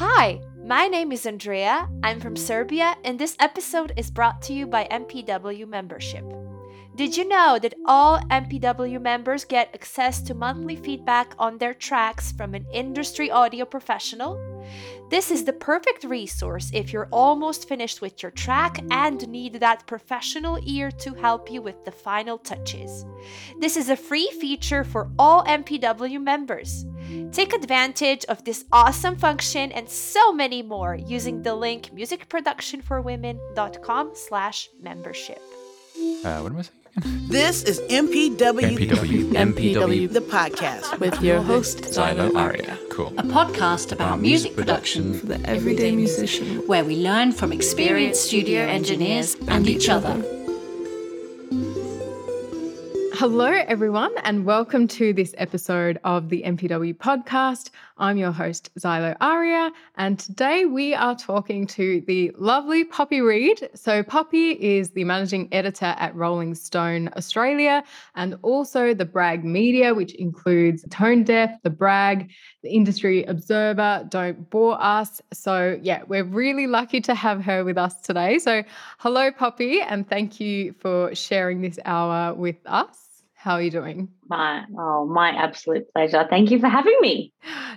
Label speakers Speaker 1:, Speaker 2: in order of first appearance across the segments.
Speaker 1: Hi, my name is Andrea. I'm from Serbia, and this episode is brought to you by MPW membership. Did you know that all MPW members get access to monthly feedback on their tracks from an industry audio professional? This is the perfect resource if you're almost finished with your track and need that professional ear to help you with the final touches. This is a free feature for all MPW members. Take advantage of this awesome function and so many more using the link musicproductionforwomen.com slash membership.
Speaker 2: Uh, what am I saying?
Speaker 3: This is MPW,
Speaker 2: MPW.
Speaker 4: MPW.
Speaker 3: the podcast.
Speaker 4: with your host,
Speaker 2: Xylo Aria. Cool.
Speaker 5: a podcast about music production for
Speaker 4: the everyday musician.
Speaker 5: where we learn from experienced studio engineers and each other.
Speaker 4: Hello, everyone, and welcome to this episode of the MPW podcast. I'm your host, Xylo Aria, and today we are talking to the lovely Poppy Reed. So, Poppy is the managing editor at Rolling Stone Australia and also the Brag Media, which includes Tone Deaf, The Brag, the Industry Observer, Don't Bore Us. So, yeah, we're really lucky to have her with us today. So, hello, Poppy, and thank you for sharing this hour with us. How are you doing?
Speaker 6: My oh, my absolute pleasure. Thank you for having me.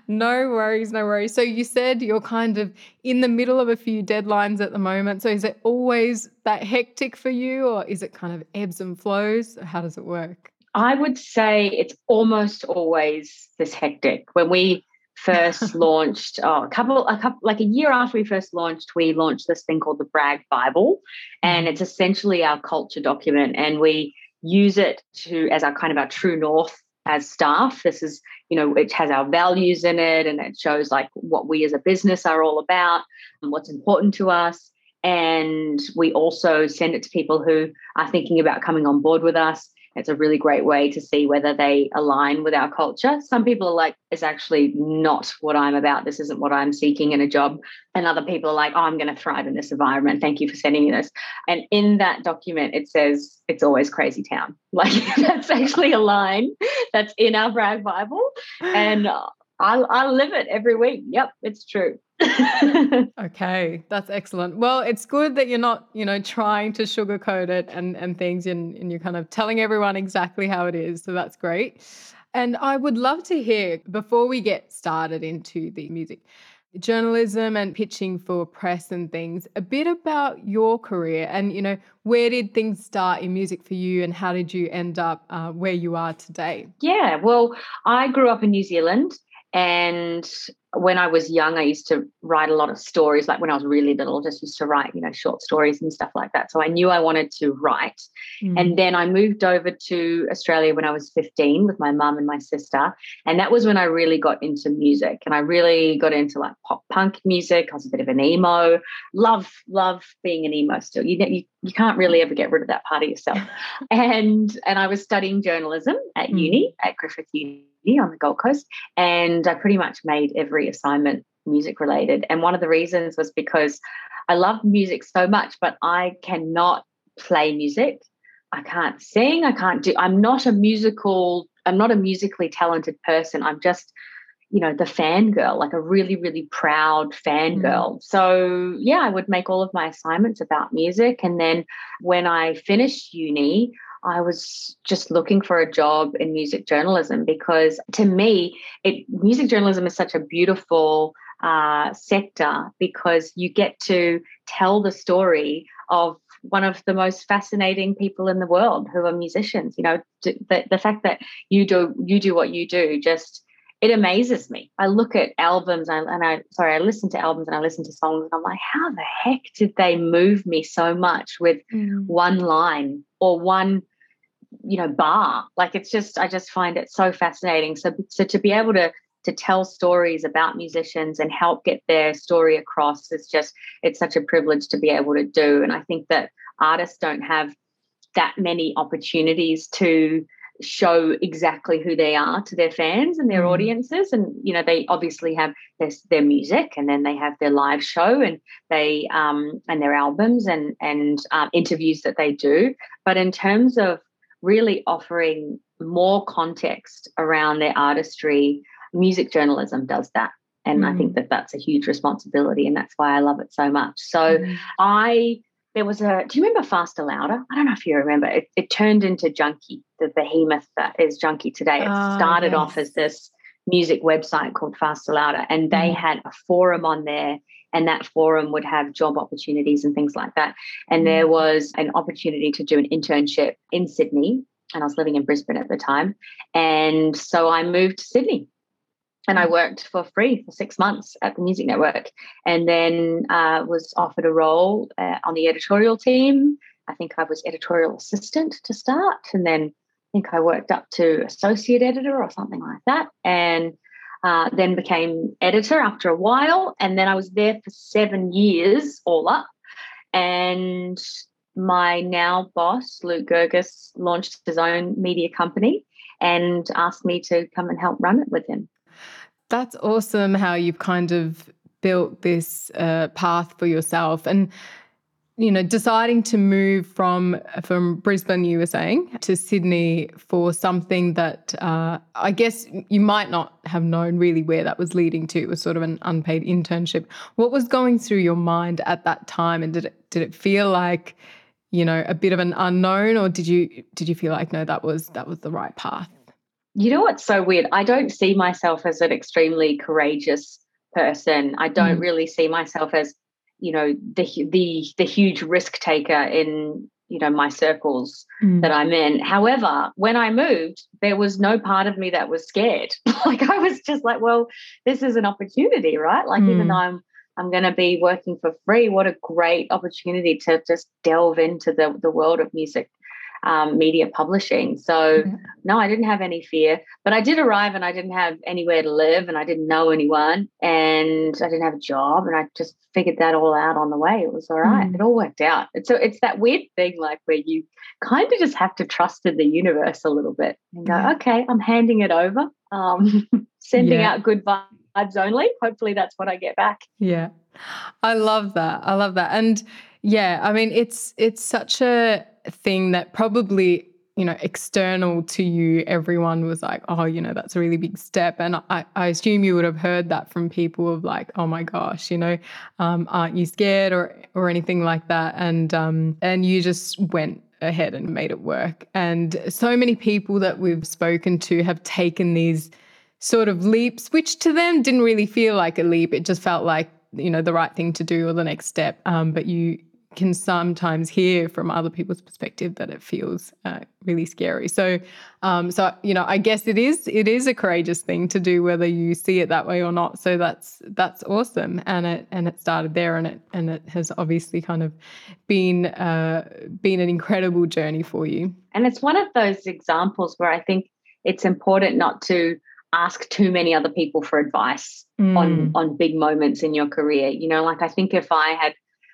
Speaker 4: No worries, no worries. So you said you're kind of in the middle of a few deadlines at the moment. So is it always that hectic for you or is it kind of ebbs and flows? How does it work?
Speaker 6: I would say it's almost always this hectic. When we first launched, oh, a couple, a couple, like a year after we first launched, we launched this thing called the Brag Bible, mm-hmm. and it's essentially our culture document, and we use it to as our kind of our true north as staff. This is, you know, it has our values in it, and it shows like what we as a business are all about and what's important to us. And we also send it to people who are thinking about coming on board with us. It's a really great way to see whether they align with our culture. Some people are like, it's actually not what I'm about. This isn't what I'm seeking in a job. And other people are like, oh, I'm going to thrive in this environment. Thank you for sending me this. And in that document, it says, it's always crazy town. Like that's actually a line that's in our brag Bible. And uh, I, I live it every week. Yep, it's true.
Speaker 4: Okay, that's excellent. Well, it's good that you're not, you know, trying to sugarcoat it and, and things and, and you're kind of telling everyone exactly how it is. So that's great. And I would love to hear, before we get started into the music, journalism and pitching for press and things, a bit about your career and, you know, where did things start in music for you and how did you end up uh, where you are today?
Speaker 6: Yeah, well, I grew up in New Zealand and when I was young, I used to write a lot of stories. Like when I was really little, just used to write, you know, short stories and stuff like that. So I knew I wanted to write.
Speaker 4: Mm.
Speaker 6: And then I moved over to Australia when I was 15 with my mum and my sister. And that was when I really got into music. And I really got into like pop punk music. I was a bit of an emo. Love, love being an emo still. You, you, you can't really ever get rid of that part of yourself. and and I was studying journalism at
Speaker 4: Mm.
Speaker 6: uni, at Griffith Uni on the Gold Coast. And I pretty much made every assignment music related. And one of the reasons was because I love music so much, but I cannot play music. I can't sing. I can't do, I'm not a musical, I'm not a musically talented person. I'm just, you know, the fangirl, like a really, really proud mm. fangirl. So yeah, I would make all of my assignments about music. And then when I finished uni, I was just looking for a job in music journalism because to me, it music journalism is such a beautiful uh, sector because you get to tell the story of one of the most fascinating people in the world who are musicians. You know, the, the fact that you do you do what you do just it amazes me. I look at albums and I, and I sorry, I listen to albums and I listen to songs and I'm like, how the heck did they move me so much with one line or one you know bar. Like it's just i just find it so fascinating. So so to be able to to tell stories about musicians and help get their story across is just it's such a privilege to be able to do. And i think that artists don't have that many opportunities to show exactly who they are to their fans and their
Speaker 4: Mm.
Speaker 6: audiences. And you know they obviously have their, their music and then they have their live show and they um and their albums and and um, interviews that they do. But in terms of really offering more context around their artistry music journalism does that And I think that that's a huge responsibility, and that's why I love it so much. So
Speaker 4: Mm.
Speaker 6: I there was a do you remember Faster Louder? I don't know if you remember. It, it turned into Junkee, the behemoth that is Junkee today. It
Speaker 4: Ah,
Speaker 6: started off as this music website called Faster Louder, and they
Speaker 4: Mm.
Speaker 6: had a forum on there. And that forum would have job opportunities and things like that. And there
Speaker 4: Mm.
Speaker 6: was an opportunity to do an internship in Sydney. And I was living in Brisbane at the time. And so I moved to Sydney and I worked for free for six months at the Music Network, and then uh, was offered a role uh, on the editorial team. I think I was editorial assistant to start, and then I think I worked up to associate editor or something like that, and uh, then became editor after a while, and then I was there for seven years all up, and my now boss Luke Girgis launched his own media company and asked me to come and help run it with him.
Speaker 4: That's awesome how you've kind of built this uh, path for yourself and you know deciding to move from from Brisbane you were saying to Sydney for something that uh, I guess you might not have known really where that was leading to it was sort of an unpaid internship what was going through your mind at that time and did it did it feel like you know a bit of an unknown or did you did you feel like no that was that was the right path
Speaker 6: You know what's so weird? I don't see myself as an extremely courageous person. I don't
Speaker 4: Mm.
Speaker 6: really see myself as, you know, the the the huge risk taker in you know my circles that I'm in. However, when I moved, there was no part of me that was scared. like I was just like, well, this is an opportunity, right? Like even
Speaker 4: Mm.
Speaker 6: though I'm I'm going to be working for free, what a great opportunity to just delve into the the world of music um, media publishing. So
Speaker 4: Yeah.
Speaker 6: no, I didn't have any fear, but I did arrive and I didn't have anywhere to live and I didn't know anyone and I didn't have a job and I just figured that all out on the way. It was all right.
Speaker 4: Mm.
Speaker 6: It all worked out. And so it's that weird thing like where you kind of just have to trust in the universe a little bit and go,
Speaker 4: Yeah.
Speaker 6: okay, I'm handing it over. Um, sending
Speaker 4: Yeah.
Speaker 6: out good vibes only. Hopefully that's what I get back.
Speaker 4: Yeah. I love that. I love that. And yeah, I mean it's it's such a thing that probably, you know, external to you, everyone was like, oh, you know, that's a really big step. And I, I assume you would have heard that from people of like, oh my gosh, you know, um, aren't you scared or or anything like that? And um and you just went ahead and made it work. And so many people that we've spoken to have taken these sort of leaps, which to them didn't really feel like a leap. It just felt like, you know, the right thing to do or the next step. Um, but you can sometimes hear from other people's perspective that it feels uh, really scary. So, um, so you know, I guess it is it is a courageous thing to do, whether you see it that way or not. So that's that's awesome, and it and it started there, and it and it has obviously kind of been uh, been an incredible journey for you.
Speaker 6: And it's one of those examples where I think it's important not to ask too many other people for advice
Speaker 4: Mm.
Speaker 6: on on big moments in your career. You know, like I think if I had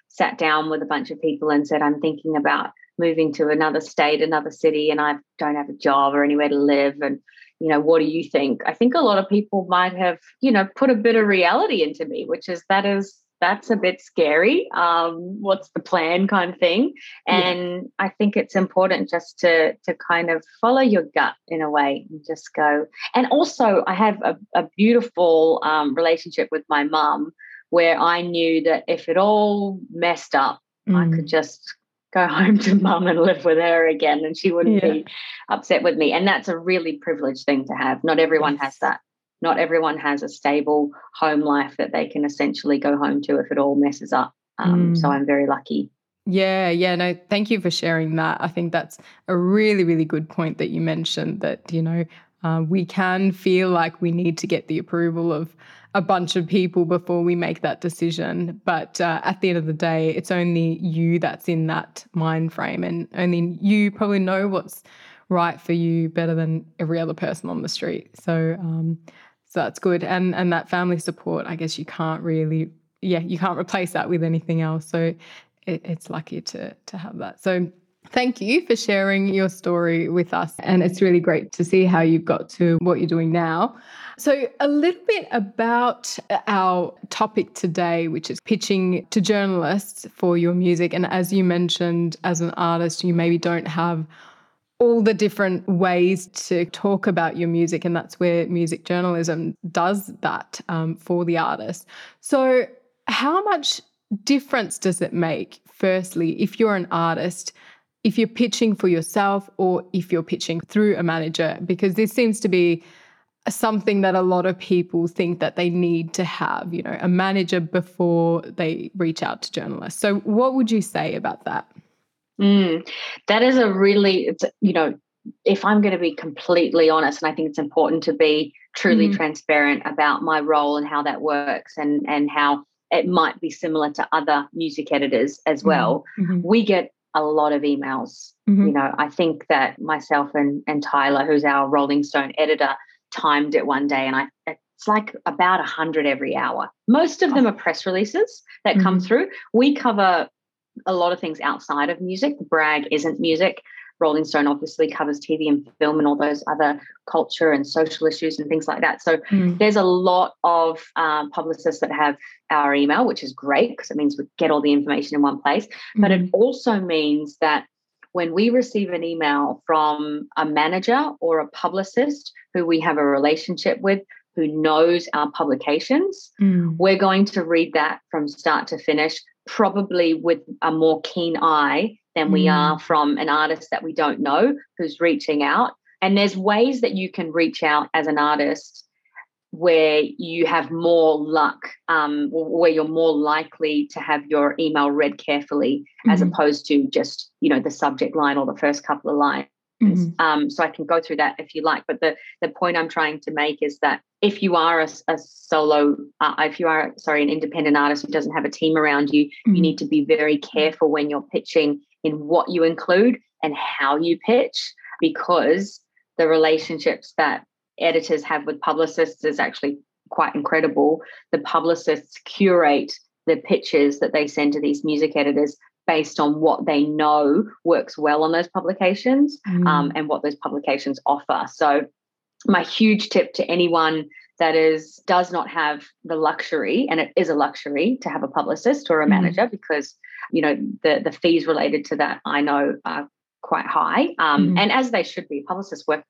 Speaker 6: sat down with a bunch of people and said, I'm thinking about moving to another state, another city, and I don't have a job or anywhere to live, and you know, what do you think? I think a lot of people might have, you know, put a bit of reality into me, which is that is that's a bit scary. Um, what's the plan kind of thing?
Speaker 4: Yeah.
Speaker 6: And I think it's important just to to kind of follow your gut in a way and just go. And also, I have a, a beautiful um, relationship with my mum where I knew that if it all messed up, I
Speaker 4: Mm.
Speaker 6: could just go home to mum and live with her again and she wouldn't
Speaker 4: Yeah.
Speaker 6: be upset with me. And that's a really privileged thing to have. Not everyone has that. Not everyone has a stable home life that they can essentially go home to if it all messes up. Um, So
Speaker 4: Mm.
Speaker 6: I'm very lucky.
Speaker 4: Yeah, yeah, no, thank you for sharing that. I think that's a really, really good point that you mentioned that, you know, uh, we can feel like we need to get the approval of a bunch of people before we make that decision. But uh, at the end of the day, it's only you that's in that mind frame, and only you probably know what's right for you better than every other person on the street. So, um, so that's good. And and that family support, I guess you can't really, yeah, you can't replace that with anything else. So it, it's lucky to to have that. So thank you for sharing your story with us, and it's really great to see how you've got to what you're doing now. So a little bit about our topic today, which is pitching to journalists for your music. And as you mentioned, as an artist, you maybe don't have all the different ways to talk about your music, and that's where music journalism does that um, for the artist. So, how much difference does it make, firstly, if you're an artist? If you're pitching for yourself or if you're pitching through a manager, because this seems to be something that a lot of people think that they need to have, you know, a manager before they reach out to journalists. So, what would you say about that?
Speaker 6: Mm, that is a really, it's, you know, if I'm going to be completely honest, and I think it's important to be truly mm. transparent about my role and how that works and and how it might be similar to other music editors as mm-hmm. well. Mm-hmm. We get a lot of emails. Mm-hmm. You know, I think that myself and and Tyler, who's our Rolling Stone editor, timed it one day, and I it's like about a hundred every hour. Most of them are press releases that mm-hmm. come through. We cover a lot of things outside of music. Brag isn't music. Rolling Stone obviously covers TV and film and all those other culture and social issues and things like that. So mm. there's a lot of um, publicists that have our email, which is great because it means we get all the information in one place. Mm. But it mm. also means that when we receive an email from a manager or a publicist who we have a relationship with, who knows our publications, mm. we're going to read that from start to finish, probably with a more keen eye than we mm. are from an artist that we don't know who's reaching out. And there's ways that you can reach out as an artist where you have more luck, um, where you're more likely to have your email read carefully mm-hmm. as opposed to just, you know, the subject line or the first couple of lines. Mm-hmm. Um, so I can go through that if you like. But the the point I'm trying to make is that if you are a, a solo, uh, if you are sorry, an independent artist who doesn't have a team around you, mm-hmm. you need to be very careful when you're pitching in what you include and how you pitch, because the relationships that editors have with publicists is actually quite incredible. The publicists curate the pitches that they send to these music editors based on what they know works well on those publications mm. um, and what those publications offer. So, my huge tip to anyone that is does not have the luxury, and it is a luxury to have a publicist or a mm. manager mm. because you know the the fees related to that I know are quite high, um, mm. and as they should be. Publicists work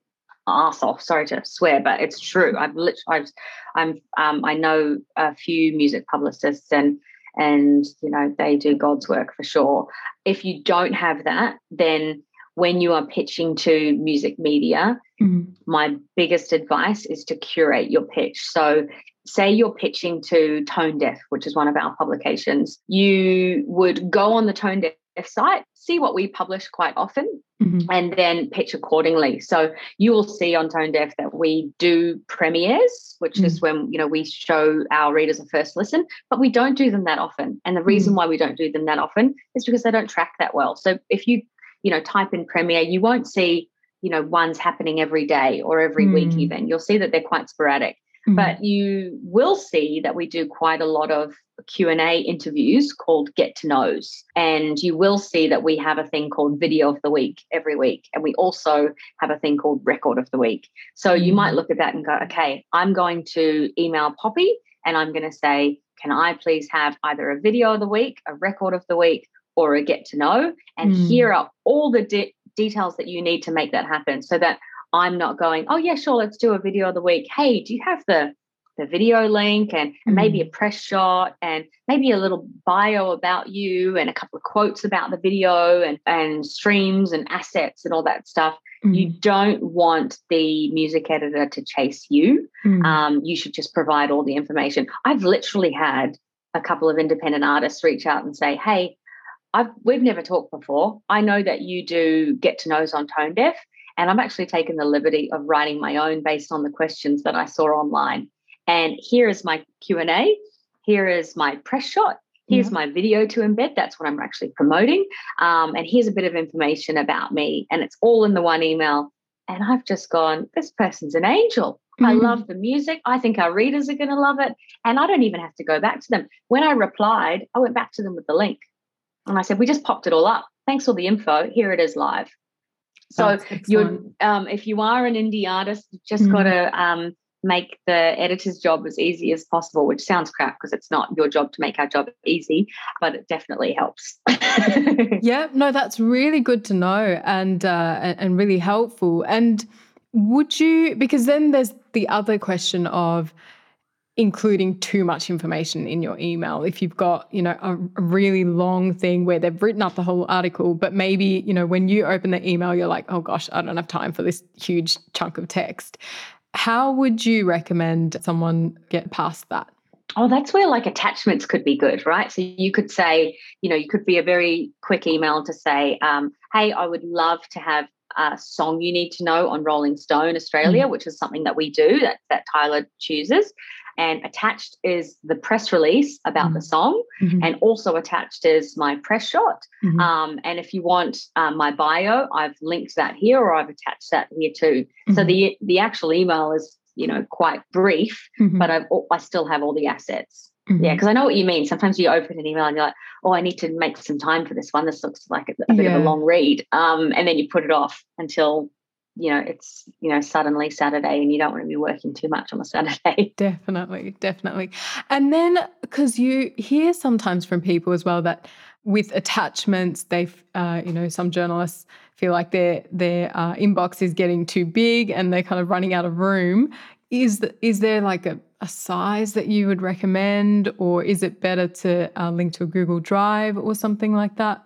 Speaker 6: ass off. Sorry to swear, but it's true. I've literally, I've, I'm, um, I know a few music publicists, and and you know they do god's work for sure if you don't have that then when you are pitching to music media mm-hmm. my biggest advice is to curate your pitch so say you're pitching to tone deaf which is one of our publications you would go on the tone deaf site, see what we publish quite often, mm-hmm. and then pitch accordingly. So you will see on Tone Deaf that we do premieres, which mm-hmm. is when you know we show our readers a first listen, but we don't do them that often. And the reason mm-hmm. why we don't do them that often is because they don't track that well. So if you you know type in premiere, you won't see you know ones happening every day or every week mm. even. You'll see that they're quite sporadic. Mm-hmm. But you will see that we do quite a lot of Q&A interviews called Get to Knows. And you will see that we have a thing called Video of the Week every week. And we also have a thing called Record of the Week. So you might mm-hmm. look at that and go, okay, I'm going to email Poppy and I'm going to say, can I please have either a video of the week, a record of the week, or a get to know? And mm. here are all the de- details that you need to make that happen so that I'm not going, oh, yeah, sure, let's do a video of the week. Hey, do you have the the video link and, and maybe a mm. press shot and maybe a little bio about you and a couple of quotes about the video and, and streams and assets and all that stuff. Mm. You don't want the music editor to chase you. Mm. Um, you should just provide all the information. I've literally had a couple of independent artists reach out and say, hey, I've, we've never talked before. I know that you do get to knows on Tone Deaf. And I'm actually taking the liberty of writing my own based on the questions that I saw online. And here is my Q&A. Here is my press shot. Here's yeah. my video to embed. That's what I'm actually promoting. Um, and here's a bit of information about me. And it's all in the one email. And I've just gone, this person's an angel. Mm-hmm. I love the music. I think our readers are going to love it. And I don't even have to go back to them. When I replied, I went back to them with the link. And I said, we just popped it all up. Thanks for the info. Here it is live. So you're um, if you are an indie artist, you just mm. got to um, make the editor's job as easy as possible, which sounds crap because it's not your job to make our job easy, but it definitely helps.
Speaker 4: yeah, no, that's really good to know and uh, and really helpful. And would you because then there's the other question of including too much information in your email if you've got you know a, a, really long thing where they've written up the whole article but maybe you know when you open the email you're like oh gosh i don't have time for this huge chunk of text how would you recommend someone get past that
Speaker 6: Oh, that's where like attachments could be good, right? So you could say, you know, you could be a very quick email to say, um, hey, I would love to have a song you need to know on Rolling Stone Australia, mm-hmm. which is something that we do that, that Tyler chooses and attached is the press release about mm-hmm. the song mm-hmm. and also attached is my press shot mm-hmm. um, and if you want um, my bio i've linked that here or i've attached that here too so mm-hmm. the the actual email is you know quite brief mm-hmm. but I've, i still have all the assets mm-hmm. yeah because i know what you mean sometimes you open an email and you're like oh i need to make some time for this one this looks like a, a bit yeah. of a long read um, and then you put it off until you know it's you know suddenly saturday and you don't want to be working too much on a saturday.
Speaker 4: Definitely definitely. And then because you hear sometimes from people as well that with attachments they uh, you know some journalists feel like their their uh, inbox is getting too big and they're kind of running out of room. Is is there like a, a size that you would recommend or is it better to uh, link to a google drive or something like that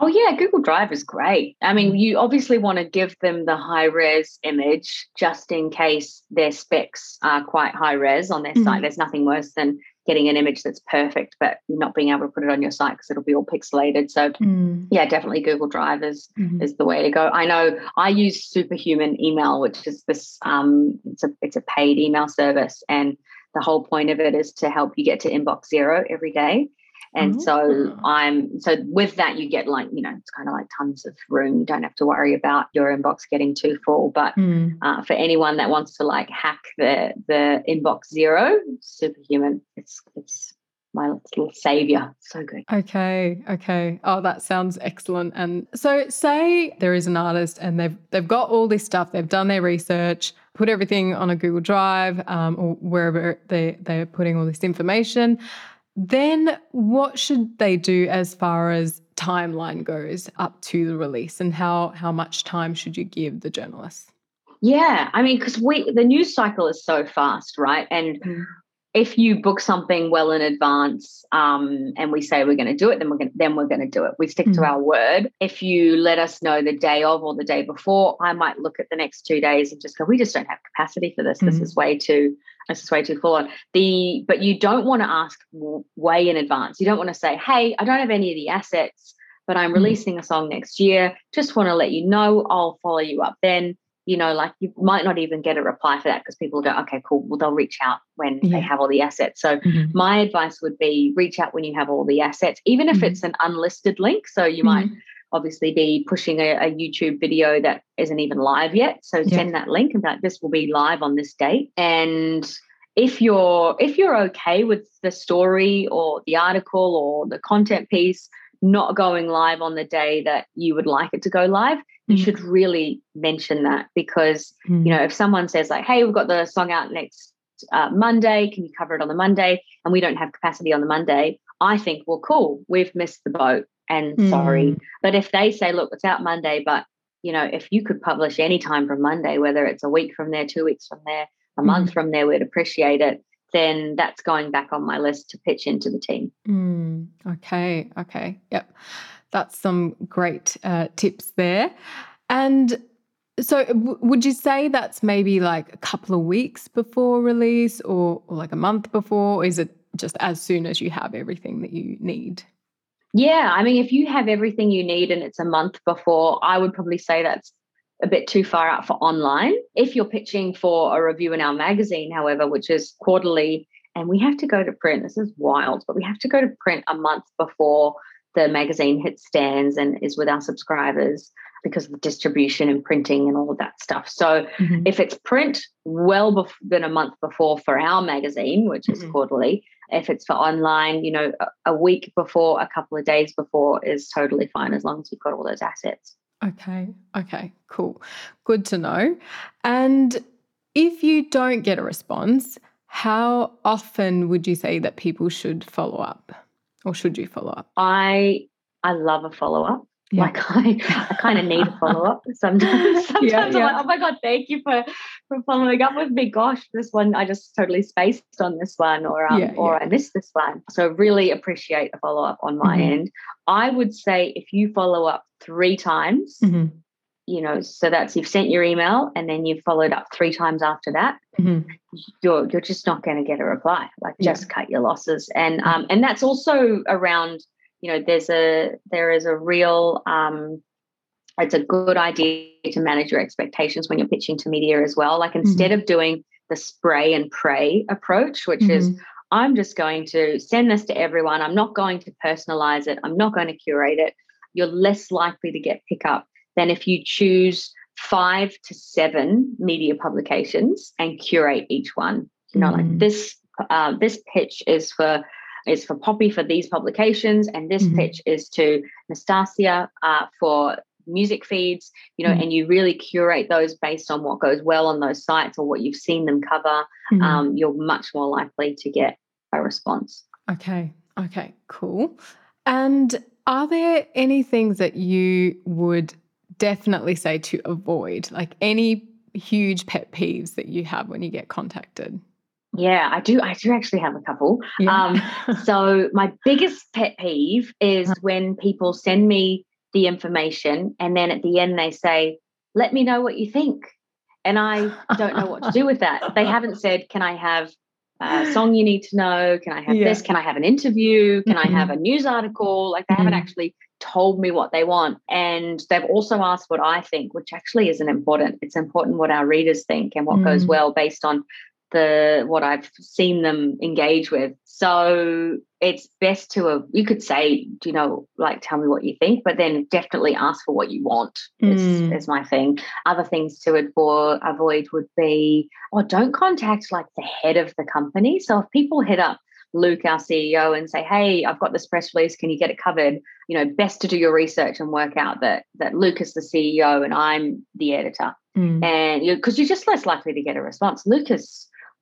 Speaker 6: Oh, yeah, Google Drive is great. I mean, you obviously want to give them the high res image just in case their specs are quite high res on their mm-hmm. site. There's nothing worse than getting an image that's perfect, but not being able to put it on your site because it'll be all pixelated. So, mm. yeah, definitely Google Drive is, mm-hmm. is the way to go. I know I use Superhuman Email, which is this, um, it's a, it's a paid email service. And the whole point of it is to help you get to inbox zero every day. And so I'm so with that you get like you know it's kind of like tons of room. You don't have to worry about your inbox getting too full. But mm. uh, for anyone that wants to like hack the the inbox zero, superhuman. It's it's my little savior. So good.
Speaker 4: Okay, okay. Oh, that sounds excellent. And so, say there is an artist and they've they've got all this stuff. They've done their research, put everything on a Google Drive um, or wherever they they're putting all this information. Then, what should they do as far as timeline goes up to the release, and how how much time should you give the journalists?
Speaker 6: Yeah, I mean, because we the news cycle is so fast, right? And mm. if you book something well in advance, um, and we say we're going to do it, then we're going then we're going to do it. We stick mm. to our word. If you let us know the day of or the day before, I might look at the next two days and just go, we just don't have capacity for this. Mm. This is way too this is way too full on. The but you don't want to ask way in advance. You don't want to say, "Hey, I don't have any of the assets, but I'm mm. releasing a song next year. Just want to let you know. I'll follow you up then." You know, like you might not even get a reply for that because people go, "Okay, cool." Well, they'll reach out when yeah. they have all the assets. So mm-hmm. my advice would be reach out when you have all the assets, even if mm-hmm. it's an unlisted link. So you mm-hmm. might obviously be pushing a, a, YouTube video that isn't even live yet. So yeah. send that link and that this will be live on this date. And if you're if you're okay with the story or the article or the content piece not going live on the day that you would like it to go live, you mm. should really mention that because mm. you know if someone says like, "Hey, we've got the song out next uh, Monday. Can you cover it on the Monday?" and we don't have capacity on the Monday, I think, well, cool, we've missed the boat and mm. sorry. But if they say, look, it's out Monday, but you know, if you could publish any time from Monday, whether it's a week from there, two weeks from there, a mm. month from there, we'd appreciate it. Then that's going back on my list to pitch into the team.
Speaker 4: Mm. Okay. Okay. Yep. That's some great uh, tips there. And so, w- would you say that's maybe like a couple of weeks before release or, or like a month before? Or is it just as soon as you have everything that you need?
Speaker 6: Yeah, I mean, if you have everything you need and it's a month before, I would probably say that's a bit too far out for online. If you're pitching for a review in our magazine, however, which is quarterly, and we have to go to print, this is wild, but we have to go to print a month before the magazine hits stands and is with our subscribers because of the distribution and printing and all of that stuff. So mm-hmm. if it's print well bef- than a month before for our magazine, which is mm-hmm. quarterly, if it's for online, you know, a, a week before, a couple of days before is totally fine as long as you've got all those assets.
Speaker 4: Okay. Okay. Cool. Good to know. And if you don't get a response, how often would you say that people should follow up or should you follow up?
Speaker 6: I I love a follow up.
Speaker 4: Yeah.
Speaker 6: Like I, I kind of need a follow up sometimes. Sometimes
Speaker 4: Yeah,
Speaker 6: I'm
Speaker 4: yeah.
Speaker 6: like, oh my god, thank you for for following up with me. Gosh, this one I just totally spaced on this one, or um, or. I missed this one. So really appreciate a follow up on my
Speaker 4: Mhm.
Speaker 6: end. I would say if you follow up three times,
Speaker 4: Mhm.
Speaker 6: you know, so that's you've sent your email and then you've followed up three times after that
Speaker 4: Mhm.
Speaker 6: you're you're just not going to get a reply like just cut your losses and um and that's also around you know there's a there is a real um it's a good idea to manage your expectations when you're pitching to media as well like instead of doing the spray and pray approach which is
Speaker 4: Mhm.
Speaker 6: i'm just going to send this to everyone i'm not going to personalize it i'm not going to curate it you're less likely to get pickup than if you choose five to seven media publications and curate each one. You know,
Speaker 4: Mm.
Speaker 6: like this uh, this pitch is for is for Poppy for these publications, and this
Speaker 4: Mhm.
Speaker 6: pitch is to Nastasia uh, for music feeds. You know,
Speaker 4: Mhm.
Speaker 6: and you really curate those based on what goes well on those sites or what you've seen them cover.
Speaker 4: Mhm.
Speaker 6: Um, you're much more likely to get a response.
Speaker 4: Okay. Okay. Cool. And are there any things that you would definitely say to avoid? Like any huge pet peeves that you have when you get contacted?
Speaker 6: Yeah, I do. I do actually have a couple. Um, so my biggest pet peeve is when people send me the information and then at the end they say, "Let me know what you think," and I don't know what to do with that. They haven't said, "Can I have a song you need to know? Can I have
Speaker 4: Yeah.
Speaker 6: this? Can I have an interview? Can I have a news article?" Like they haven't
Speaker 4: Mhm.
Speaker 6: actually told me what they want, and they've also asked what I think, which actually isn't important. It's important what our readers think and what goes
Speaker 4: Mm.
Speaker 6: well based on the what I've seen them engage with. So it's best to uh, you could say, you know, like tell me what you think, but then definitely ask for what you want is,
Speaker 4: Mm.
Speaker 6: is my thing. Other things to avoid avoid would be, oh, don't contact like the head of the company. So if people hit up Luke, our CEO, and say, "Hey, I've got this press release. Can you get it covered?" You know, best to do your research and work out that that Luke is the CEO and I'm the editor
Speaker 4: Mm.
Speaker 6: and you because you're just less likely to get a response.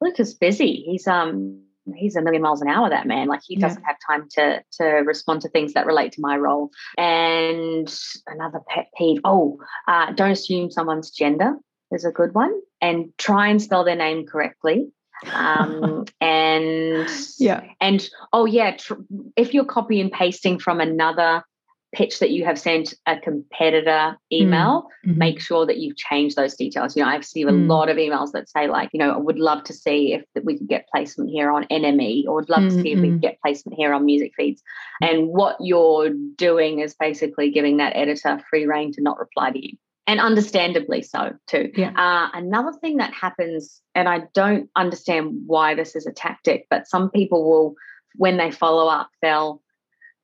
Speaker 6: Lucas, Lucas, busy. He's um he's a million miles an hour. That man, like he
Speaker 4: Yeah.
Speaker 6: doesn't have time to to respond to things that relate to my role. And another pet peeve. Oh, uh, don't assume someone's gender is a good one, and try and spell their name correctly. Um, and
Speaker 4: Yeah.
Speaker 6: and oh yeah, tr- if you're copy and pasting from another pitch that you have sent a competitor email,
Speaker 4: Mhm.
Speaker 6: make sure that you've changed those details. You know, I've seen a
Speaker 4: Mm.
Speaker 6: lot of emails that say like, you know, I would love to see if we could get placement here on NME, or would love to see if we
Speaker 4: Mm,
Speaker 6: could get placement here on music feeds. And what you're doing is basically giving that editor free reign to not reply to you. And understandably so too.
Speaker 4: Yeah.
Speaker 6: Uh, another thing that happens, and I don't understand why this is a tactic, but some people will, when they follow up, they'll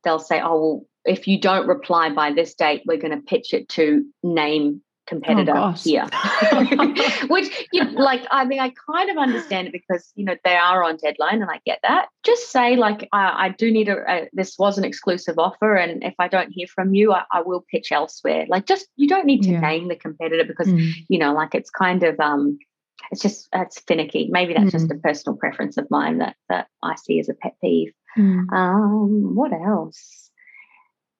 Speaker 6: they'll say, "Oh, well, if you don't reply by this date, we're going to pitch it to name competitor
Speaker 4: gosh.
Speaker 6: here." Which, you like, I mean, I kind of understand it because you know they are on deadline, and I get that. Just say like, I, I do need a, a. This was an exclusive offer, and if I don't hear from you, I, I will pitch elsewhere. Like, just you don't need to
Speaker 4: Yeah.
Speaker 6: name the competitor because
Speaker 4: Mm.
Speaker 6: you know, like it's kind of um it's just it's finicky. Maybe that's just a personal preference of mine that that I see as a pet peeve.
Speaker 4: Mm.
Speaker 6: Um, what else?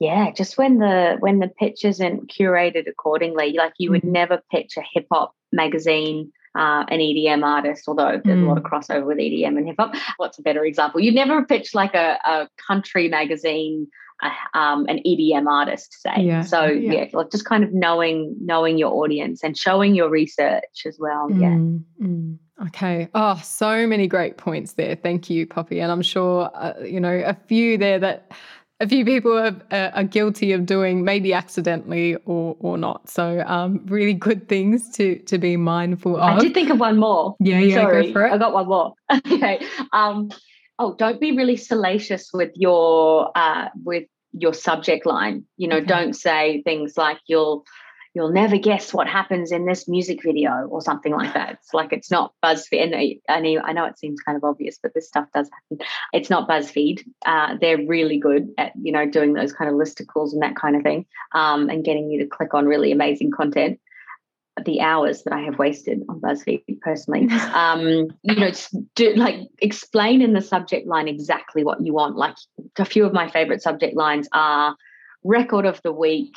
Speaker 6: Yeah, just when the when the pitch isn't curated accordingly, like you would
Speaker 4: Mhm.
Speaker 6: never pitch a hip hop magazine, uh, an EDM artist, although there's a lot of crossover with EDM and hip hop. What's a better example? You'd never pitch like a, a country magazine, uh, um, an EDM artist, say.
Speaker 4: Yeah,
Speaker 6: So
Speaker 4: yeah.
Speaker 6: yeah, like just kind of knowing knowing your audience and showing your research as well. Yeah.
Speaker 4: Mm, mm. Okay. Oh, so many great points there. Thank you, Poppy. And I'm sure, uh, you know, a few there that a few people are, uh, are guilty of doing, maybe accidentally or or not. So, um, really good things to to be mindful of.
Speaker 6: I did think of one more.
Speaker 4: Yeah, yeah, go
Speaker 6: Sorry,
Speaker 4: for it.
Speaker 6: I got one more. okay. Um, oh, don't be really salacious with your uh, with your subject line. You know,
Speaker 4: Okay.
Speaker 6: don't say things like you'll you'll never guess what happens in this music video or something like that. It's like it's not BuzzFeed. And I, know it seems kind of obvious, but this stuff does happen. It's not BuzzFeed. Uh, they're really good at you know doing those kind of listicles and that kind of thing, um, and getting you to click on really amazing content the hours that I have wasted on BuzzFeed personally. Um, you know, do like explain in the subject line exactly what you want. Like a few of my favorite subject lines are record of the week,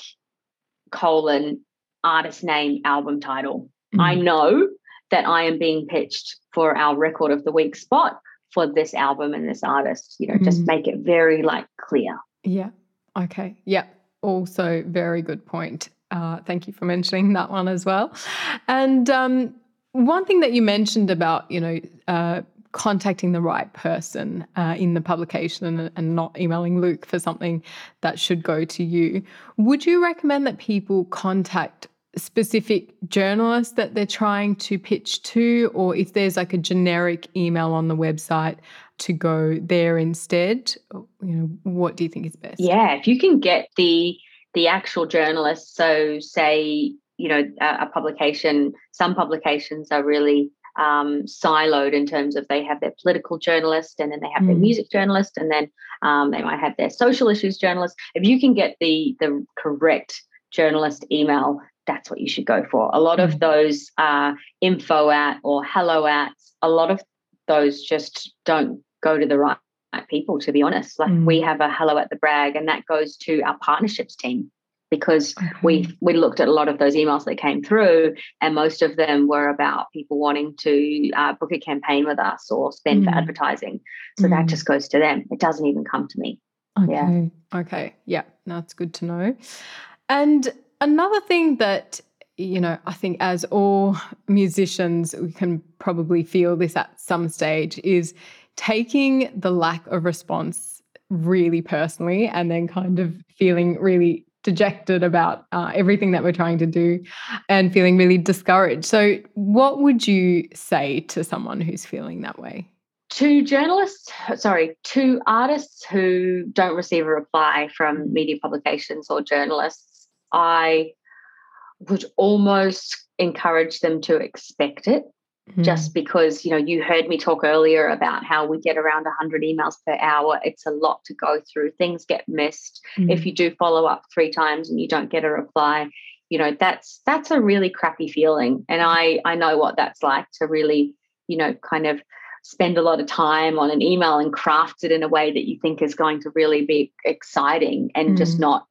Speaker 6: colon, artist name, album title. Mm. I know that I am being pitched for our record of the week spot for this album and this artist. You know, mm. just make it very like clear.
Speaker 4: Yeah. Okay. Yeah. Also, very good point. Uh, thank you for mentioning that one as well. And um, one thing that you mentioned about, you know, uh, contacting the right person uh, in the publication and, and, not emailing Luke for something that should go to you. Would you recommend that people contact specific journalists that they're trying to pitch to, or if there's like a generic email on the website to go there instead? You know, what do you think is best?
Speaker 6: Yeah, if you can get the the actual journalist, so say you know a, a publication, some publications are really um, siloed in terms of they have their political journalist and then they have mm. their music journalist and then um, they might have their social issues journalist. If you can get the the correct journalist email, that's what you should go for. A lot mm. of those uh, info at or hello at, a lot of those just don't go to the right people, to be honest. Like mm. we have a hello at the brag, and that goes to our partnerships team because okay. we we looked at a lot of those emails that came through, and most of them were about people wanting to uh, book a campaign with us or spend mm. for advertising. So mm. that just goes to them. It doesn't even come to me.
Speaker 4: Okay. Yeah. Okay. Yeah, that's good to know. And another thing that you know, I think as all musicians, we can probably feel this at some stage is taking the lack of response really personally and then kind of feeling really dejected about uh, everything that we're trying to do and feeling really discouraged. So, what would you say to someone who's feeling that way?
Speaker 6: To journalists, sorry, to artists who don't receive a reply from media publications or journalists, I would almost encourage them to expect it Mm. Just because, you know, you heard me talk earlier about how we get around 100 emails per hour. It's a lot to go through. Things get missed. Mm. If you do follow up three times and you don't get a reply, you know, that's that's a really crappy feeling. And I I know what that's like to really, you know, kind of spend a lot of time on an email and craft it in a way that you think is going to really be exciting and mm. just not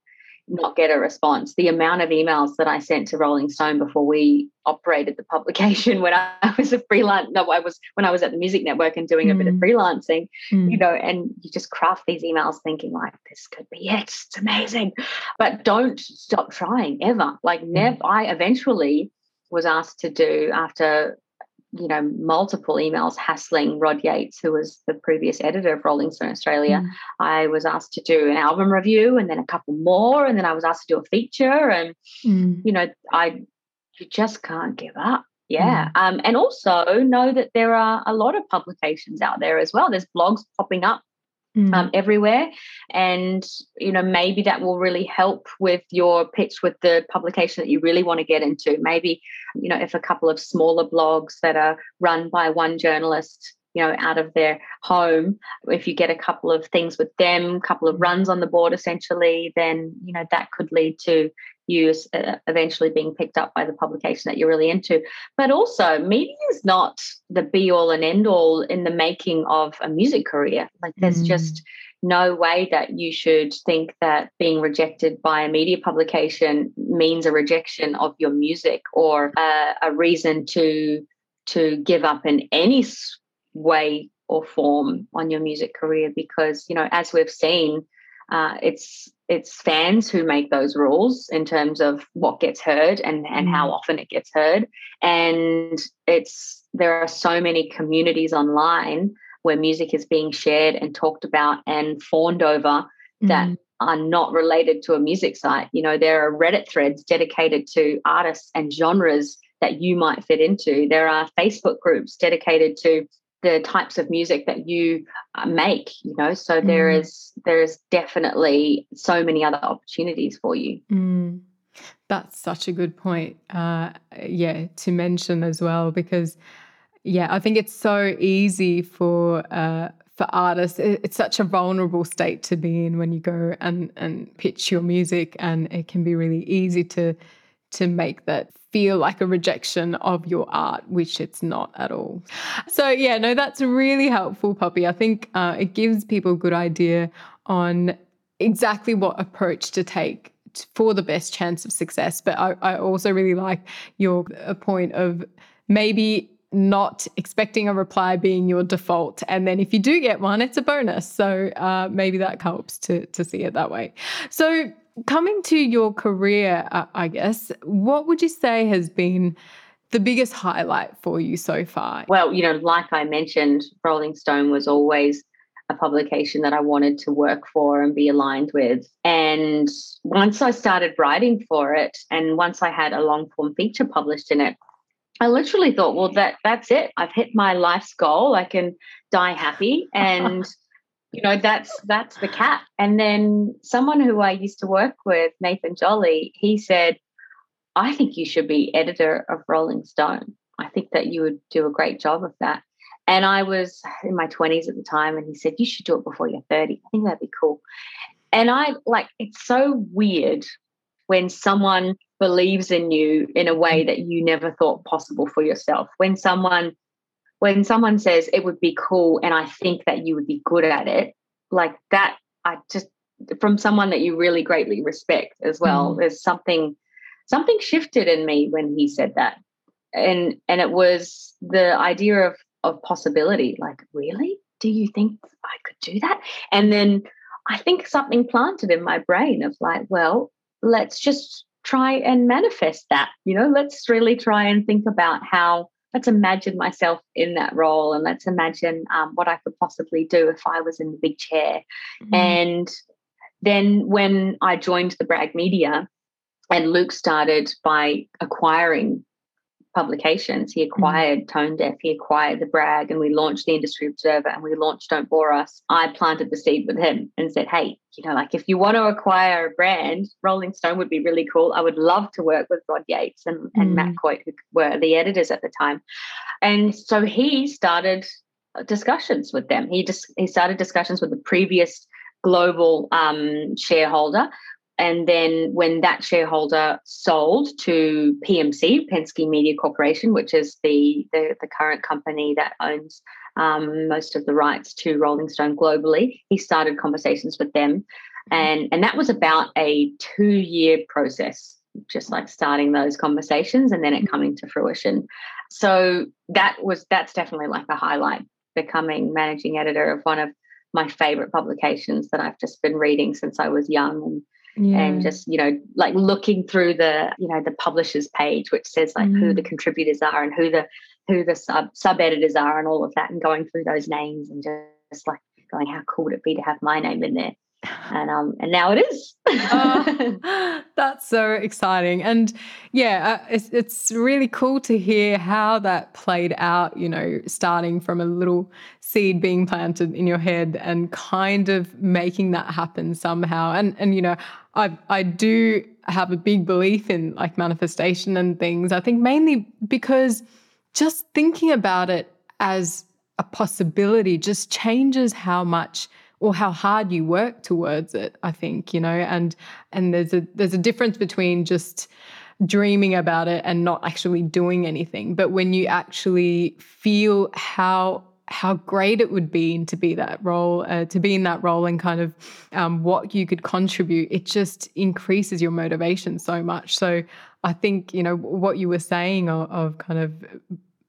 Speaker 6: not get a response. The amount of emails that I sent to Rolling Stone before we operated the publication when I was a freelance, no, I was when I was at the Music Network and doing mm. a bit of mm. freelancing, mm. you know, and you just craft these emails thinking like this could be it. It's amazing. But don't stop trying ever. Like mm. never I eventually was asked to do after you know, multiple emails hassling Rod Yates, who was the previous editor of Rolling Stone Australia. Mm. I was asked to do an album review and then a couple more, and then I was asked to do a feature. And, mm. you know, I you just can't give up. Yeah. Mm. Um, and also know that there are a lot of publications out there as well. There's blogs popping up Mm. Um, everywhere. And, you know, maybe that will really help with your pitch with the publication that you really want to get into. Maybe, you know, if a couple of smaller blogs that are run by one journalist, you know, out of their home, if you get a couple of things with them, couple of runs on the board essentially, then, you know, that could lead to you uh, eventually being picked up by the publication that you're really into. But also, media is not the be all and end all in the making of a music career. Like, there's mm. just no way that you should think that being rejected by a media publication means a rejection of your music or a, a reason to to give up in any way or form on your music career because you know as we've seen uh, it's it's fans who make those rules in terms of what gets heard and and how mm. often it gets heard and it's there are so many communities online where music is being shared and talked about and fawned over mm. that are not related to a music site you know there are reddit threads dedicated to artists and genres that you might fit into there are facebook groups dedicated to the types of music that you uh, make you know so mm. there is there is definitely so many other opportunities for you
Speaker 4: mm. that's such a good point uh, yeah to mention as well because yeah i think it's so easy for uh, for artists it's such a vulnerable state to be in when you go and and pitch your music and it can be really easy to to make that feel like a rejection of your art, which it's not at all. So, yeah, no, that's really helpful, Poppy. I think uh, it gives people a good idea on exactly what approach to take for the best chance of success. But I, I also really like your uh, point of maybe not expecting a reply being your default. And then if you do get one, it's a bonus. So uh, maybe that helps to, to see it that way. So, coming to your career, uh, I guess, what would you say has been the biggest highlight for you so far?
Speaker 6: Well, you know, like I mentioned, Rolling Stone was always a publication that I wanted to work for and be aligned with. And once I started writing for it, and once I had a long form feature published in it, I literally thought, well, that that's it. I've hit my life's goal. I can die happy, and you know that's that's the cap. And then someone who I used to work with, Nathan Jolly, he said, "I think you should be editor of Rolling Stone. I think that you would do a great job of that." And I was in my 20s at the time, and he said, You should do it before you're 30. I think that'd be cool. And I like it's so weird when someone believes in you in a way that you never thought possible for yourself. When someone when someone says it would be cool and I think that you would be good at it, like that, I just from someone that you really greatly respect as well. Mm. There's something something shifted in me when he said that. And and it was the idea of of possibility. Like, really? Do you think I could do that? And then I think something planted in my brain of like, well, let's just try and manifest that. You know, let's really try and think about how, let's imagine myself in that role and let's imagine um, what I could possibly do if I was in the big chair. Mm-hmm. And then when I joined the Brag Media, and Luke started by acquiring publications. He mm-hmm. acquired mm. Tone Deaf, he acquired The Brag, and we launched the Industry Observer and we launched Don't Bore Us. I planted the seed with him and said, hey, you know, like if you want to acquire a brand, Rolling Stone would be really cool. I would love to work with Rod Yates and, mm. and Matt mm. Coyte, who were the editors at the time. And so he started discussions with them. He just he started discussions with the previous global um, shareholder and then when that shareholder sold to PMC, Penske Media Corporation, which is the, the, the current company that owns um, most of the rights to Rolling Stone globally, he started conversations with them. And, and that was about a two year process, just like starting those conversations and then it coming to fruition. So that was that's definitely like a highlight, becoming managing editor of one of my favorite publications that I've just been reading since I was young and yeah. and just you know like looking through the you know the publishers page which says like mm. who the contributors are and who the who the sub sub editors are and all of that and going through those names and just like going how cool would it be to have my name in there and um and now it is
Speaker 4: oh, that's so exciting and yeah uh, it's, it's really cool to hear how that played out you know starting from a little seed being planted in your head and kind of making that happen somehow and and you know i i do have a big belief in like manifestation and things. I think mainly because just thinking about it as a possibility just changes how much or how hard you work towards it i think you know? And and there's a there's a difference between just dreaming about it and not actually doing anything. But when you actually feel how how great it would be to be that role, uh, to be in that role, and kind of um, what you could contribute. It just increases your motivation so much. So I think you know what you were saying of, of kind of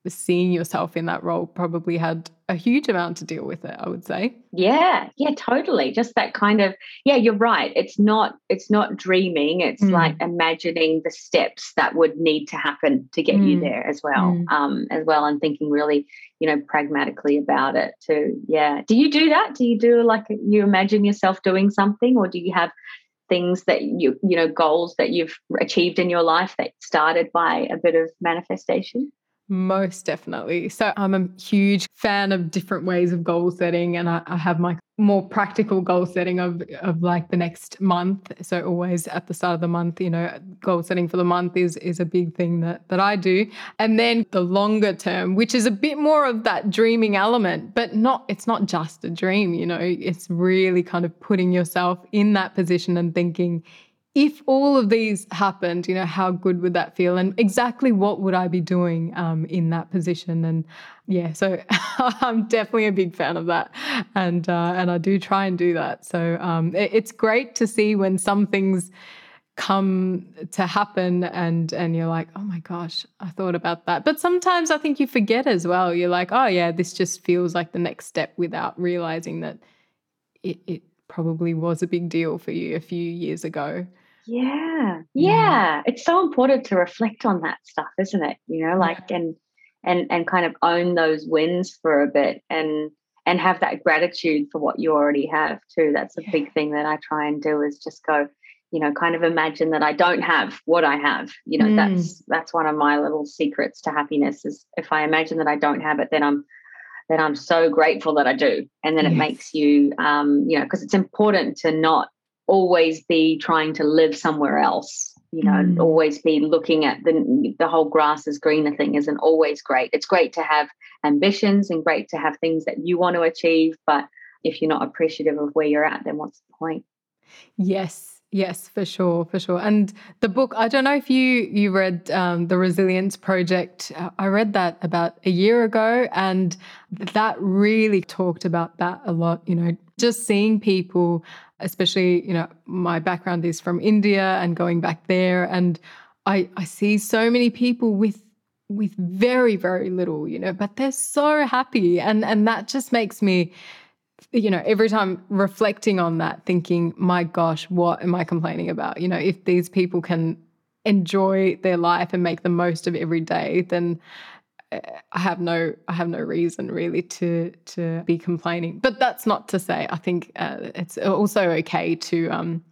Speaker 4: seeing yourself in that role probably had a huge amount to deal with it i would say
Speaker 6: yeah yeah totally just that kind of yeah you're right it's not it's not dreaming it's mm. like imagining the steps that would need to happen to get mm. you there as well mm. um as well and thinking really you know pragmatically about it too yeah. Do you do that? Do you do like you imagine yourself doing something or do you have things that you you know goals that you've achieved in your life that started by a bit of manifestation
Speaker 4: most definitely. So I'm a huge fan of different ways of goal setting, and I, I, have my more practical goal setting of of like the next month. So always at the start of the month, you know, goal setting for the month is is a big thing that that I do. And then the longer term, which is a bit more of that dreaming element, but not it's not just a dream, you know, it's really kind of putting yourself in that position and thinking if all of these happened, you know, how good would that feel? And exactly what would I be doing um, in that position? And yeah, so I'm definitely a big fan of that, and uh, and I do try and do that. So um, it, it's great to see when some things come to happen and and you're like oh my gosh i thought about that but sometimes i think you forget as well you're like oh yeah this just feels like the next step without realizing that it, it probably was a big deal for you a few years ago
Speaker 6: yeah. Yeah. It's so important to reflect on that stuff isn't it? You know like and and and kind of own those wins for a bit and and have that gratitude for what you already have too. That's a yeah. big thing that i try and do is just go you know kind of imagine that i don't have what i have. You know mm. that's that's one of my little secrets to happiness is if i imagine that i don't have it then i'm then i'm so grateful that i do. And then yes. it makes you um you know because it's important to not always be trying to live somewhere else you know mm. always be looking at the the whole grass is greener thing isn't always great it's great to have ambitions and great to have things that you want to achieve but if you're not appreciative of where you're at then what's the point
Speaker 4: yes Yes, for sure, for sure. And the book, I don't know if you you read um, the Resilience Project. Uh, I read that about a year ago, and that really talked about that a lot. You know, just seeing people, especially you know, my background is from India and going back there, and I I see so many people with with very very little, you know, but they're so happy, and and that just makes me you know, every time reflecting on that, thinking, my gosh, what am I complaining about? You know, if these people can enjoy their life and make the most of every day, then I have no, I have no reason really to to be complaining. But that's not to say I think uh, it's also okay to um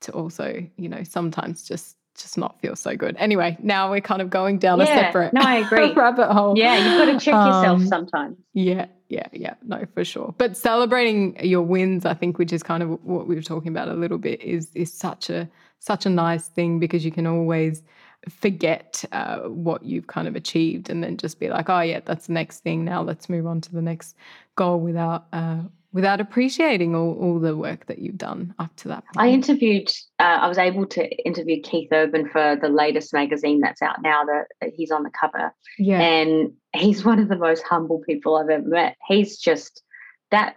Speaker 4: to also you know sometimes just just not feel so good. Anyway, now we're kind of going down
Speaker 6: yeah,
Speaker 4: a separate
Speaker 6: no, I agree.
Speaker 4: rabbit hole.
Speaker 6: Yeah, you've got to check yourself um, sometimes.
Speaker 4: Yeah, yeah, yeah. No, for sure. But celebrating your wins, I think, which is kind of what we were talking about a little bit, is is such a such a nice thing because you can always forget uh, what you've kind of achieved and then just be like, oh yeah, that's the next thing. Now let's move on to the next goal without uh, without appreciating all, all the work that you've done up to that point.
Speaker 6: I interviewed, uh, I was able to interview Keith Urban for the latest magazine that's out now that he's on the cover. Yeah. And he's one of the most humble people I've ever met. He's just, that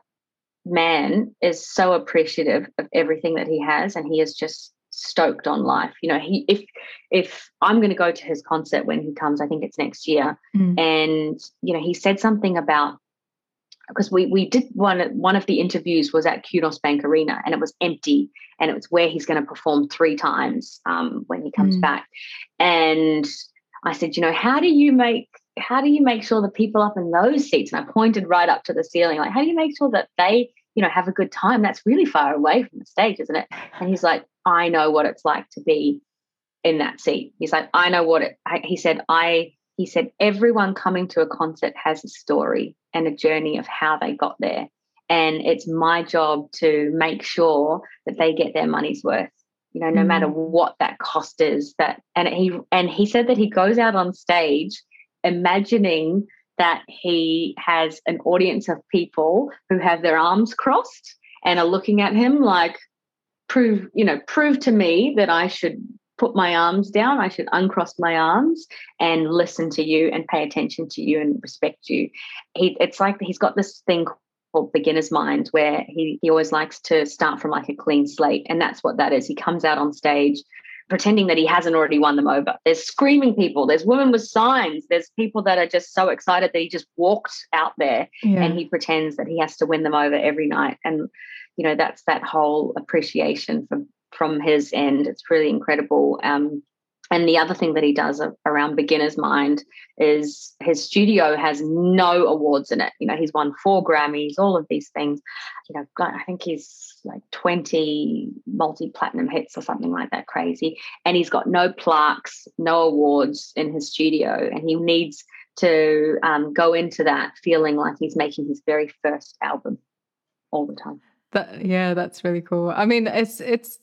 Speaker 6: man is so appreciative of everything that he has and he is just stoked on life you know he if if i'm going to go to his concert when he comes i think it's next year mm. and you know he said something about because we we did one one of the interviews was at Kudos Bank Arena and it was empty and it was where he's going to perform three times um, when he comes mm. back and I said you know how do you make how do you make sure the people up in those seats and I pointed right up to the ceiling like how do you make sure that they you know have a good time that's really far away from the stage isn't it and he's like I know what it's like to be in that seat he's like I know what it I, he said I he said everyone coming to a concert has a story and a journey of how they got there and it's my job to make sure that they get their money's worth you know no mm. matter what that cost is that and he and he said that he goes out on stage imagining that he has an audience of people who have their arms crossed and are looking at him like prove you know prove to me that i should put my arms down. I should uncross my arms and listen to you and pay attention to you and respect you. He, it's like he's got this thing called beginner's mind where he, he always likes to start from like a clean slate. And that's what that is. He comes out on stage pretending that he hasn't already won them over. There's screaming people, there's women with signs, there's people that are just so excited that he just walked out there yeah. and he pretends that he has to win them over every night. And you know that's that whole appreciation from from his end. It's really incredible. Um, and the other thing that he does around beginner's mind is his studio has no awards in it. You know, he's won four Grammys, all of these things. You know, I think he's like 20 multi platinum hits or something like that crazy. And he's got no plaques, no awards in his studio. And he needs to um, go into that feeling like he's making his very first album all the time.
Speaker 4: That, yeah, that's really cool. I mean, it's it's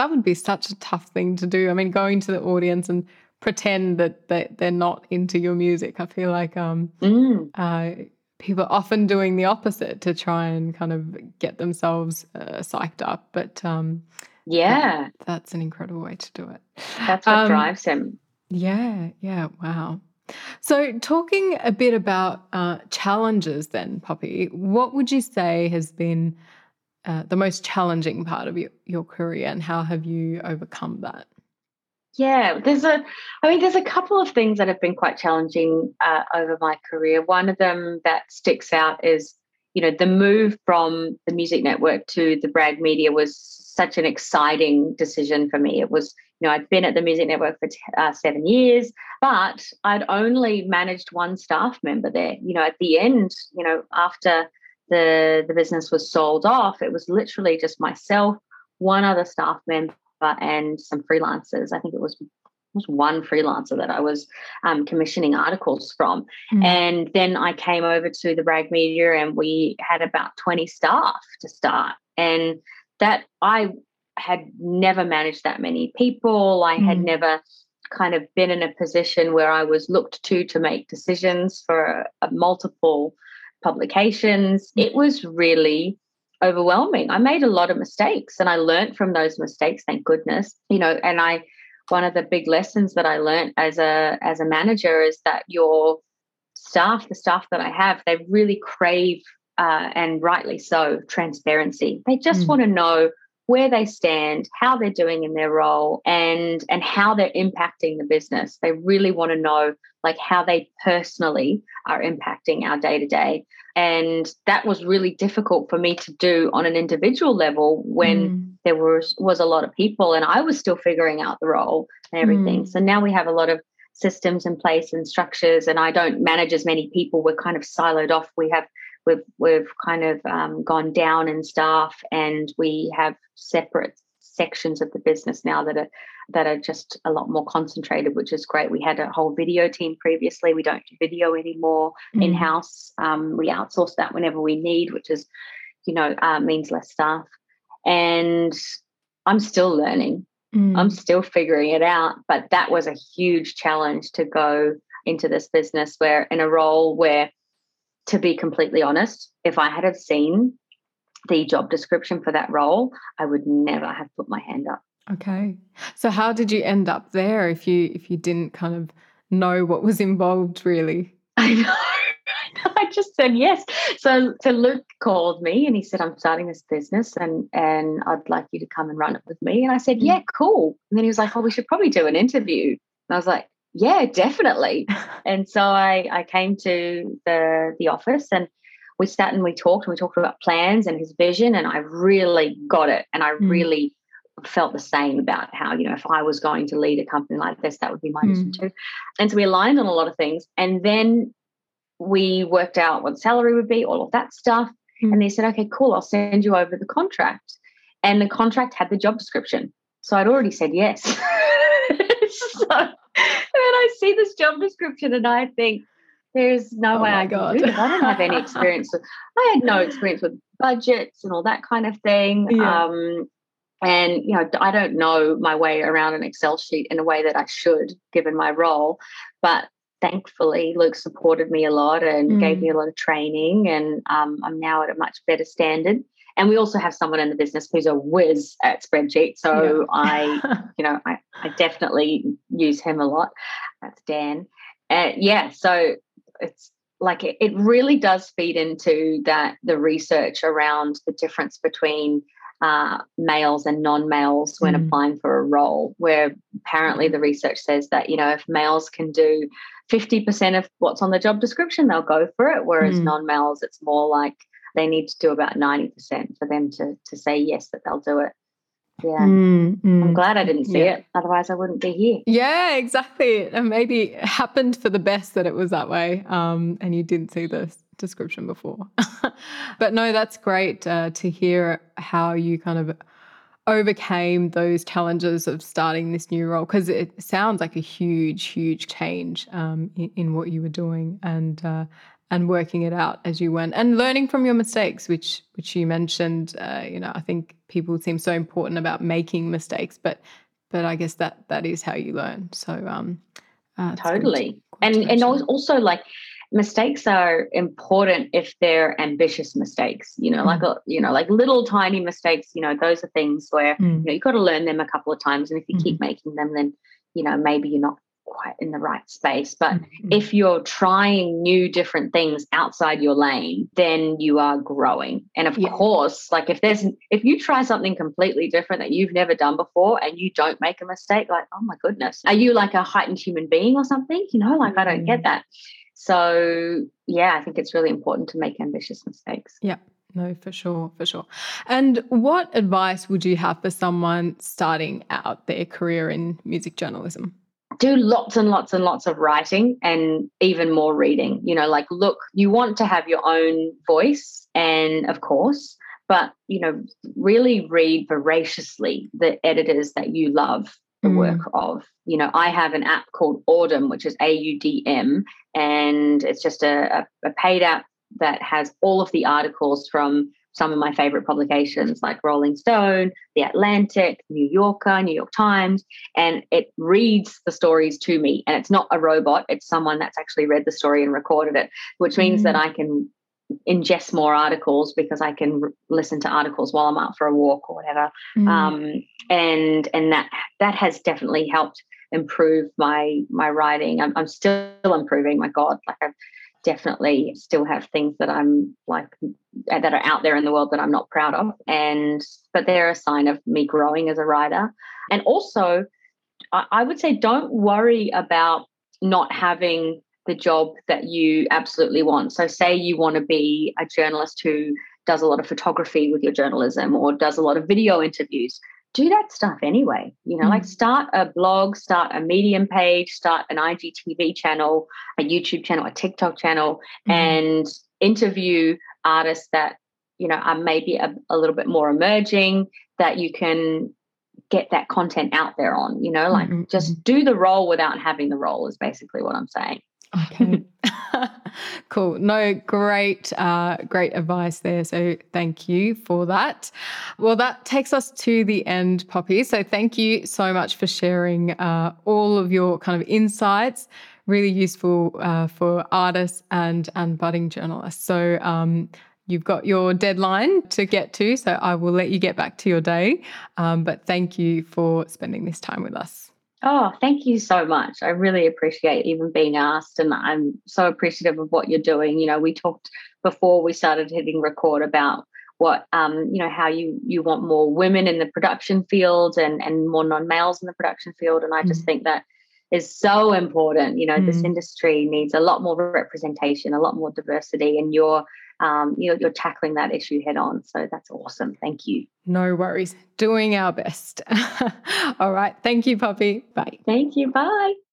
Speaker 4: that would be such a tough thing to do. I mean, going to the audience and pretend that they, they're not into your music. I feel like um, mm. uh, people are often doing the opposite to try and kind of get themselves uh, psyched up. But um,
Speaker 6: Yeah,
Speaker 4: That's an incredible way to do it.
Speaker 6: that's what
Speaker 4: Um,
Speaker 6: drives him.
Speaker 4: Yeah, yeah, wow. So, talking a bit about uh, challenges, then, Poppy, what would you say has been uh, the most challenging part of your, your career, and how have you overcome that?
Speaker 6: Yeah, there's a, I mean, there's a couple of things that have been quite challenging uh, over my career. One of them that sticks out is, you know, the move from the Music Network to the Brag Media was such an exciting decision for me. It was, you know, I'd been at the Music Network for uh, seven years, but I'd only managed one staff member there. You know, at the end, you know, after the the business was sold off, it was literally just myself, one other staff member and some freelancers. I think it was was one freelancer that I was um, commissioning articles from,
Speaker 4: Mm.
Speaker 6: and then I came over to the Brag Media, and we had about twenty staff to start, and that I had never managed that many people. I had
Speaker 4: Mm.
Speaker 6: never kind of been in a position where I was looked to to make decisions for uh, multiple publications. It was really overwhelming. I made a lot of mistakes and I learned from those mistakes, thank goodness. You know, and I one of the big lessons that I learned as a as a manager is that your staff, the staff that I have, they really crave uh, and rightly so transparency. They just
Speaker 4: Mm.
Speaker 6: want to know where they stand, how they're doing in their role, and and how they're impacting the business. They really want to know like how they personally are impacting our day to day. And that was really difficult for me to do on an individual level when
Speaker 4: Mm.
Speaker 6: there was was a lot of people and I was still figuring out the role and everything.
Speaker 4: Mm.
Speaker 6: So now we have a lot of systems in place and structures and I don't manage as many people. We're kind of siloed off. We have we've we've kind of um, gone down in staff and we have separate sections of the business now that are that are just a lot more concentrated, which is great. We had a whole video team previously. We don't do video anymore
Speaker 4: Mm.
Speaker 6: in house. Um, we outsource that whenever we need, which is, you know, uh, means less staff. And I'm still learning.
Speaker 4: Mm.
Speaker 6: I'm still figuring it out. But that was a huge challenge to go into this business where, in a role where, to be completely honest, if I had have seen the job description for that role, I would never have put my hand up.
Speaker 4: Okay. So how did you end up there if you if you didn't kind of know what was involved really?
Speaker 6: I know. I just said yes. So so Luke called me and he said, I'm starting this business and and I'd like you to come and run it with me. And I said,
Speaker 4: Mm.
Speaker 6: Yeah, cool. And then he was like, Oh, we should probably do an interview. And I was like, Yeah, definitely. And so I I came to the the office and we sat and we talked and we talked about plans and his vision and I really got it and I
Speaker 4: Mm.
Speaker 6: really felt the same about how you know if I was going to lead a company like this that would be my mission too and so we aligned on a lot of things and then we worked out what the salary would be all of that stuff
Speaker 4: Mm.
Speaker 6: and they said okay cool I'll send you over the contract and the contract had the job description so I'd already said yes so I see this job description and I think there's no
Speaker 4: Oh
Speaker 6: way I can do this. I don't have any experience with I had no experience with budgets and all that kind of thing.
Speaker 4: Yeah.
Speaker 6: Um, and you know, I don't know my way around an Excel sheet in a way that I should, given my role. But thankfully, Luke supported me a lot and gave
Speaker 4: Mm.
Speaker 6: me a lot of training, and um, I'm now at a much better standard. And we also have someone in the business who's a whiz at spreadsheets, so I you know, I, I definitely use him a lot. That's Dan. Uh, yeah, so it's like it, it really does feed into that the research around the difference between uh, males and non-males when
Speaker 4: Mm.
Speaker 6: applying for a role where apparently the research says that you know if males can do 50% of what's on the job description they'll go for it whereas
Speaker 4: Mm.
Speaker 6: non-males it's more like they need to do about 90% for them to to say yes that they'll do it yeah
Speaker 4: Mm, mm.
Speaker 6: I'm glad I didn't see
Speaker 4: Yeah.
Speaker 6: it. Otherwise, I wouldn't be here.
Speaker 4: Yeah, exactly. And maybe it happened for the best that it was that way, um, and you didn't see the s- description before. but no, that's great uh, to hear how you kind of overcame those challenges of starting this new role because it sounds like a huge, huge change um, in, in what you were doing and uh, and working it out as you went and learning from your mistakes, which which you mentioned. Uh, you know, I think people seem so important about making mistakes, but but I guess that that is how you learn. So um, uh, it's good to-
Speaker 6: Totally.
Speaker 4: good
Speaker 6: And and also like mistakes are important if they're ambitious mistakes you know like a, you know like little tiny mistakes you know those are things where
Speaker 4: Mm.
Speaker 6: you know you've got to learn them a couple of times and if you
Speaker 4: Mhm.
Speaker 6: keep making them then you know maybe you're not quite in the right space but
Speaker 4: Mhm.
Speaker 6: if you're trying new different things outside your lane then you are growing and of
Speaker 4: Yeah.
Speaker 6: course like if there's if you try something completely different that you've never done before and you don't make a mistake like oh my goodness are you like a heightened human being or something you know like i don't get
Speaker 4: Mm.
Speaker 6: that so yeah i think it's really important to make ambitious mistakes Yeah.
Speaker 4: No, for sure, for sure. And what advice would you have for someone starting out their career in music journalism?
Speaker 6: Do lots and lots and lots of writing and even more reading. You know, like, look, you want to have your own voice, and of course, but, you know, really read voraciously the editors that you love the
Speaker 4: Mm.
Speaker 6: work of. You know, I have an app called Audm, which is A U D M, and it's just a, a paid app that has all of the articles from some of my favorite publications like Rolling Stone, The Atlantic, New Yorker, New York Times, and it reads the stories to me. And it's not a robot, it's someone that's actually read the story and recorded it, which means that I can ingest more articles because I can r- listen to articles while I'm out for a walk or whatever.
Speaker 4: Mm.
Speaker 6: Um, and and that that has definitely helped improve my my writing. I'm, I'm still improving. My God, like I've definitely still have things that I'm like that are out there in the world that I'm not proud of, and but they're a sign of me growing as a writer. And also, I, I would say don't worry about not having the job that you absolutely want. So, say you want to be a journalist who does a lot of photography with your journalism or does a lot of video interviews. Do that stuff anyway. You know, like
Speaker 4: Mm.
Speaker 6: start a blog, start a Medium page, start an IGTV channel, a YouTube channel, a TikTok channel,
Speaker 4: Mhm.
Speaker 6: and interview artists that you know are maybe a, a little bit more emerging that you can get that content out there on you know like
Speaker 4: Mhm,
Speaker 6: just do the role without having the role is basically what i'm saying
Speaker 4: Okay. cool. No, great, uh, great advice there. So thank you for that. Well, that takes us to the end, Poppy. So thank you so much for sharing uh, all of your kind of insights. Really useful uh, for artists and and budding journalists. So um, you've got your deadline to get to. So I will let you get back to your day. Um, but thank you for spending this time with us.
Speaker 6: Oh thank you so much i really appreciate even being asked and i'm so appreciative of what you're doing you know we talked before we started hitting record about what um, you know how you you want more women in the production field and and more non-males in the production field and i just
Speaker 4: Mm.
Speaker 6: think that is so important you know this
Speaker 4: Mm.
Speaker 6: industry needs a lot more representation a lot more diversity and you're um, you're, you're tackling that issue head on so that's awesome thank you
Speaker 4: No worries. Doing our best. All right. Thank you, Poppy. Bye.
Speaker 6: thank you bye